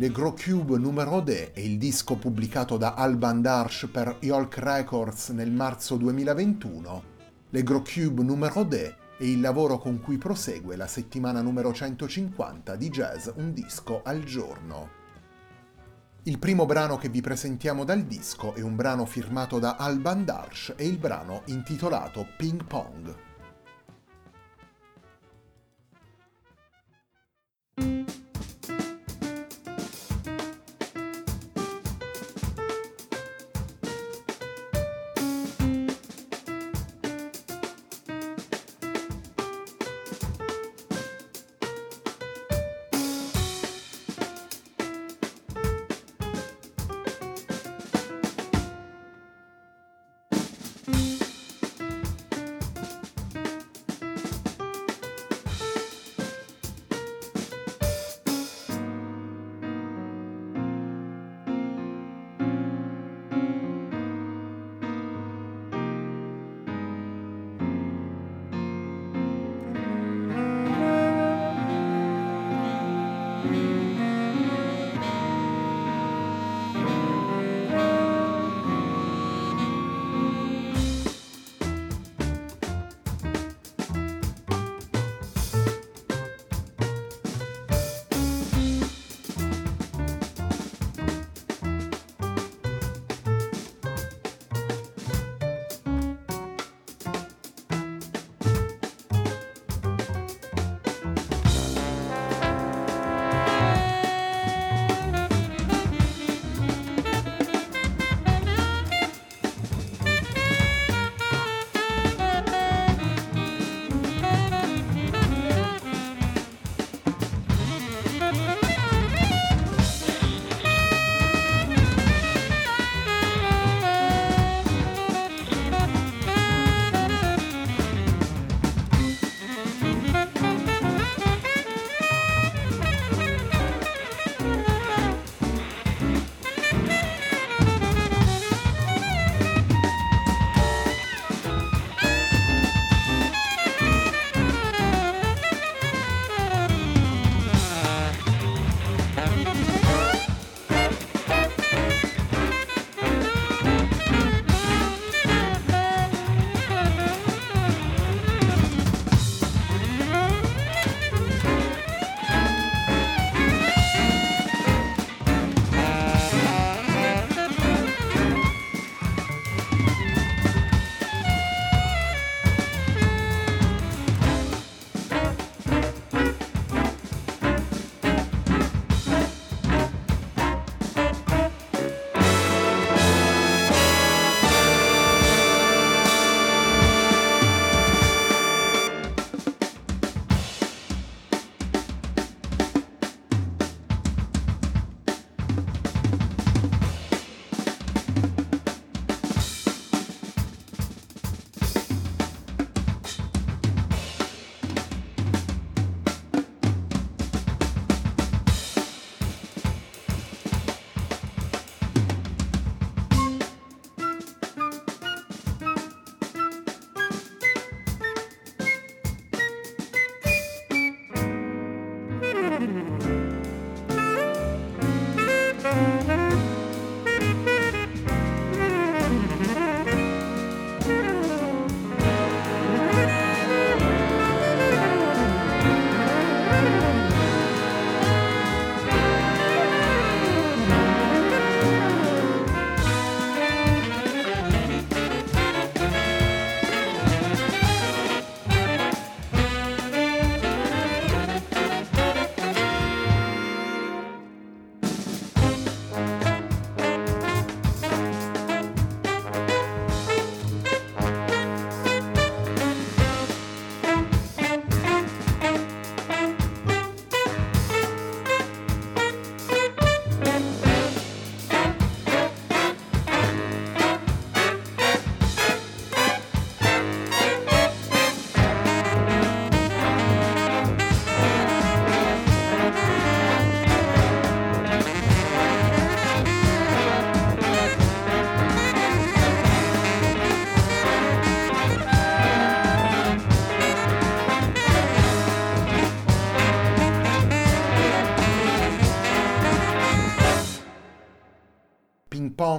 Le Gros Cube numero D è il disco pubblicato da Alban Darsh per Yolk Records nel marzo 2021. Le Gros Cube numero D è il lavoro con cui prosegue la settimana numero 150 di Jazz Un disco al giorno. Il primo brano che vi presentiamo dal disco è un brano firmato da Alban Darsh e il brano intitolato Ping Pong.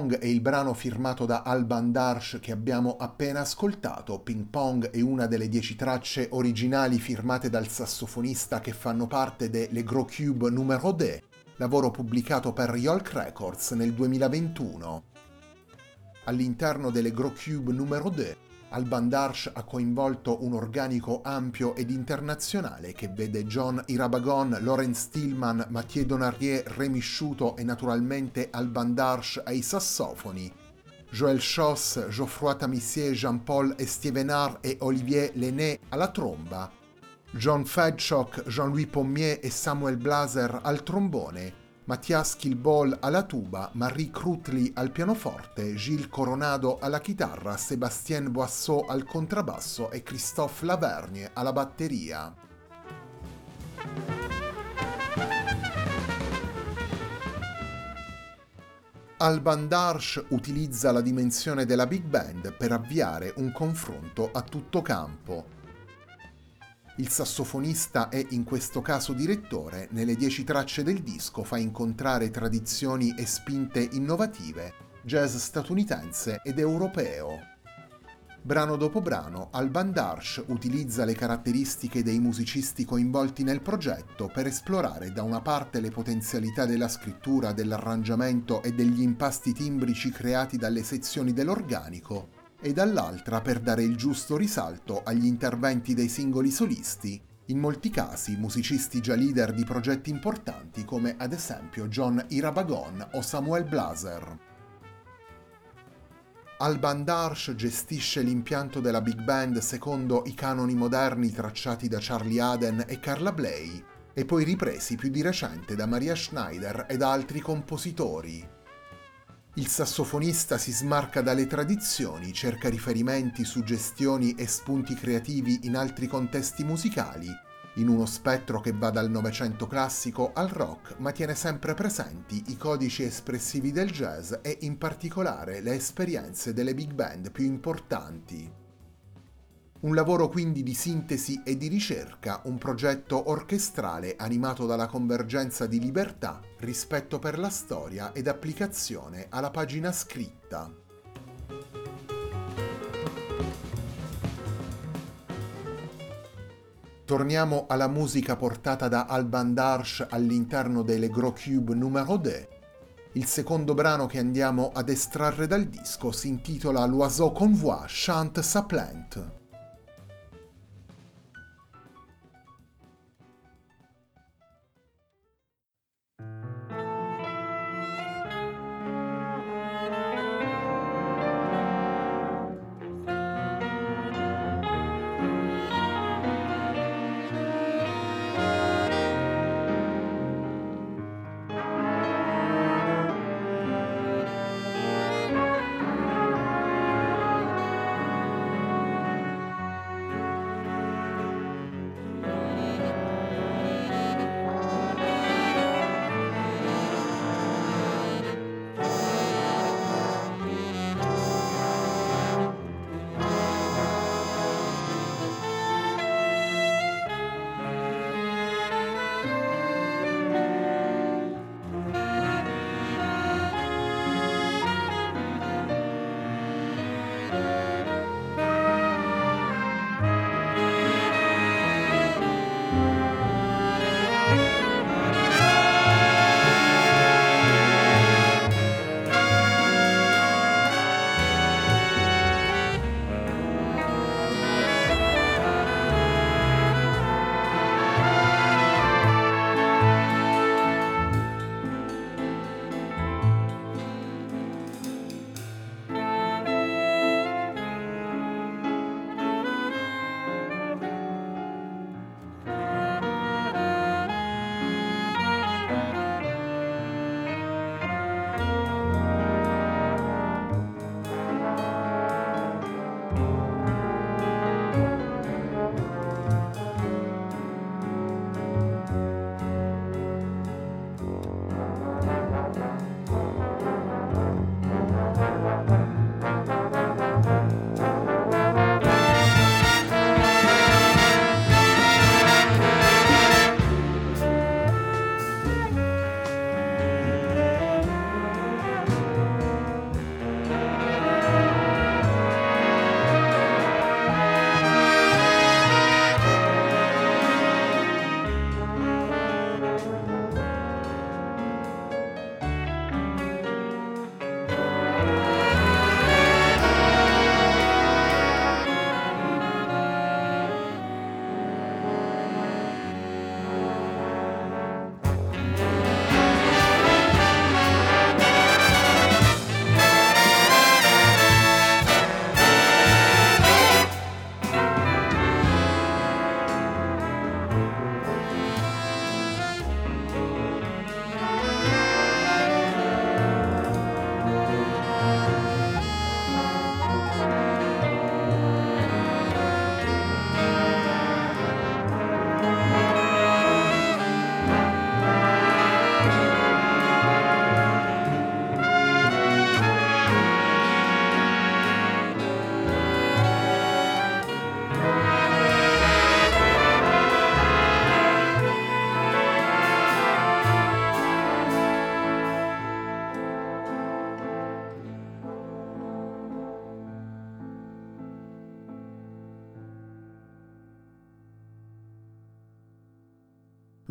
Pong è il brano firmato da Alban Darsh che abbiamo appena ascoltato. Ping Pong è una delle dieci tracce originali firmate dal sassofonista che fanno parte delle Gros Cube numero 2, lavoro pubblicato per Yolk Records nel 2021. All'interno delle Gros Cube numero 2 Alban Darsh ha coinvolto un organico ampio ed internazionale che vede John Irabagon, Lawrence Stillman, Mathieu Donarier, Remy Sciuto e naturalmente Alban Darsh ai sassofoni, Joël Schoss, Geoffroy Tamissier, Jean-Paul Estevenard e Olivier Lené alla tromba, John Fedchock, Jean-Louis Pommier e Samuel Blaser al trombone, Mathias Kilbol alla tuba, Marie Crutli al pianoforte, Gilles Coronado alla chitarra, Sébastien Boisseau al contrabbasso e Christophe Lavergne alla batteria. Alban Darsh utilizza la dimensione della big band per avviare un confronto a tutto campo, il sassofonista è in questo caso direttore, nelle dieci tracce del disco fa incontrare tradizioni e spinte innovative, jazz statunitense ed europeo. Brano dopo brano, Alban Darsh utilizza le caratteristiche dei musicisti coinvolti nel progetto per esplorare da una parte le potenzialità della scrittura, dell'arrangiamento e degli impasti timbrici creati dalle sezioni dell'organico e dall'altra per dare il giusto risalto agli interventi dei singoli solisti, in molti casi musicisti già leader di progetti importanti come ad esempio John Irabagon o Samuel Blaser. Alban Darsh gestisce l'impianto della big band secondo i canoni moderni tracciati da Charlie Aden e Carla Bley e poi ripresi più di recente da Maria Schneider e da altri compositori, il sassofonista si smarca dalle tradizioni, cerca riferimenti, suggestioni e spunti creativi in altri contesti musicali, in uno spettro che va dal Novecento classico al rock, ma tiene sempre presenti i codici espressivi del jazz e in particolare le esperienze delle big band più importanti. Un lavoro quindi di sintesi e di ricerca, un progetto orchestrale animato dalla convergenza di libertà, rispetto per la storia ed applicazione alla pagina scritta. Torniamo alla musica portata da Alban Darsh all'interno delle Gros Cube numero 2. Il secondo brano che andiamo ad estrarre dal disco si intitola L'Oiseau Convoi Chante sa plainte.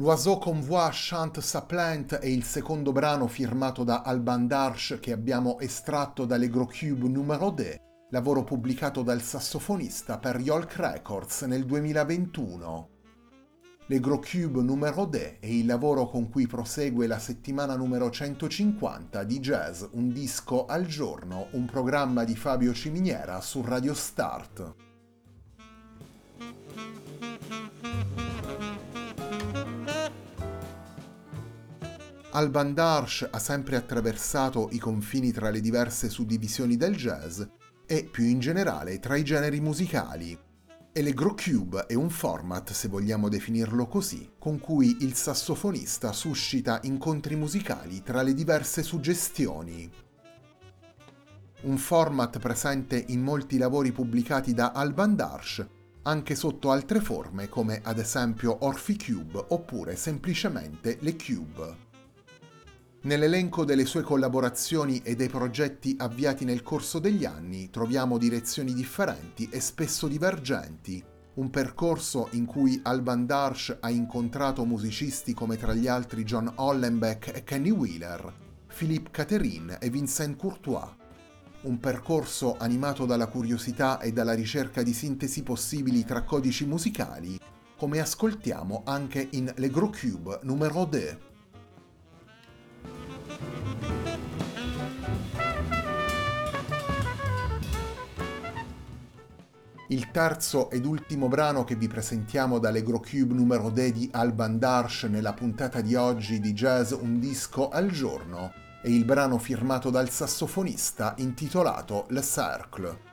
L'Oiseau Convoi chante sa plainte è il secondo brano firmato da Alban Darsh che abbiamo estratto dall'Egrocube numero D, lavoro pubblicato dal sassofonista per Yolk Records nel 2021. L'Egrocube numero D è il lavoro con cui prosegue la settimana numero 150 di Jazz Un disco al giorno, un programma di Fabio Ciminiera su Radio Start. Alban Darsh ha sempre attraversato i confini tra le diverse suddivisioni del jazz e, più in generale, tra i generi musicali. Elegro Cube è un format, se vogliamo definirlo così, con cui il sassofonista suscita incontri musicali tra le diverse suggestioni. Un format presente in molti lavori pubblicati da Alban Darsh, anche sotto altre forme come ad esempio Orphy Cube oppure semplicemente le Cube. Nell'elenco delle sue collaborazioni e dei progetti avviati nel corso degli anni troviamo direzioni differenti e spesso divergenti, un percorso in cui Alban Darsh ha incontrato musicisti come tra gli altri John Hollenbeck e Kenny Wheeler, Philippe Catherine e Vincent Courtois. Un percorso animato dalla curiosità e dalla ricerca di sintesi possibili tra codici musicali, come ascoltiamo anche in Le Gros Cube numero 2. Il terzo ed ultimo brano che vi presentiamo dall'Egro Cube numero D di Alban Darsh nella puntata di oggi di Jazz Un disco al giorno è il brano firmato dal sassofonista intitolato Le Cercle.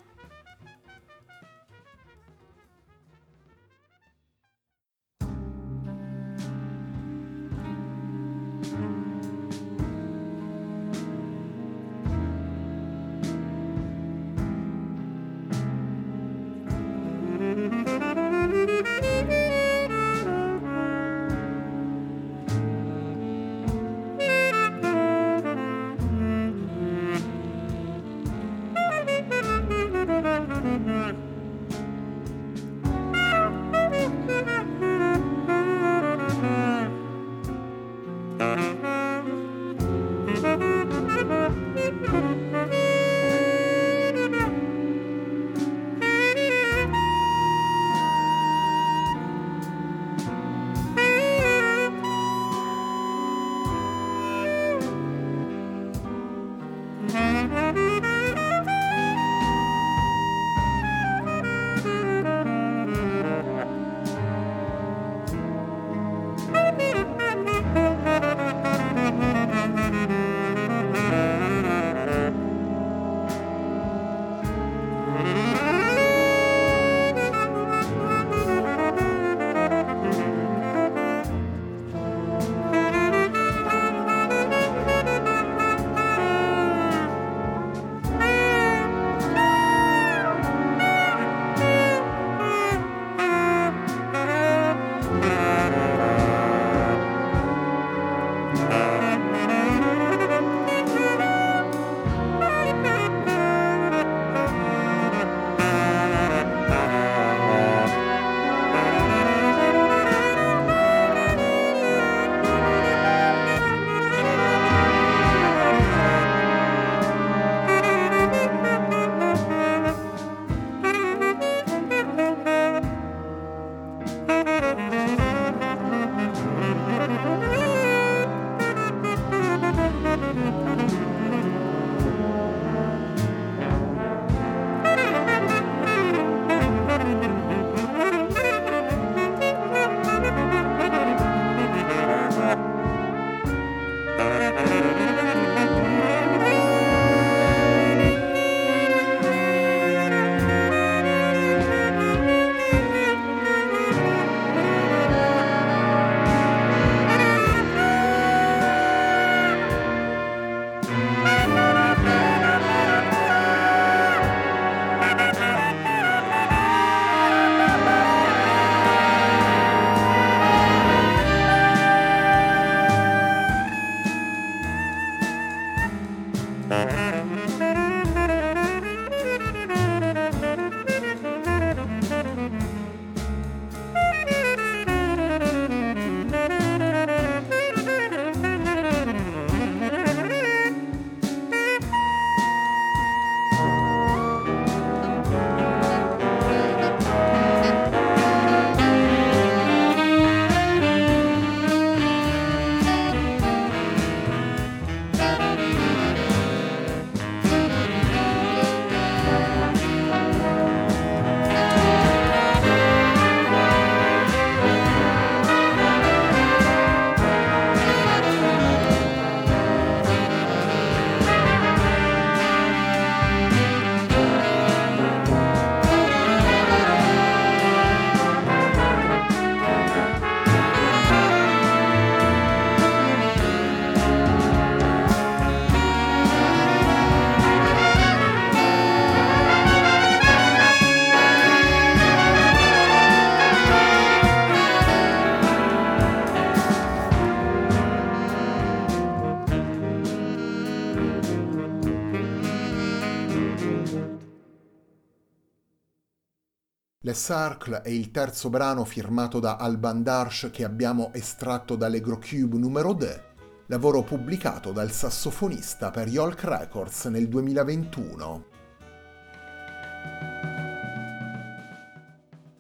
Le Cercle è il terzo brano firmato da Alban Darsh che abbiamo estratto dall'Egrocube numero 2, lavoro pubblicato dal sassofonista per Yolk Records nel 2021.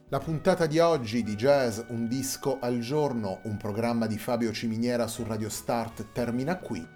La puntata di oggi di Jazz Un disco al giorno, un programma di Fabio Ciminiera su Radio Start, termina qui.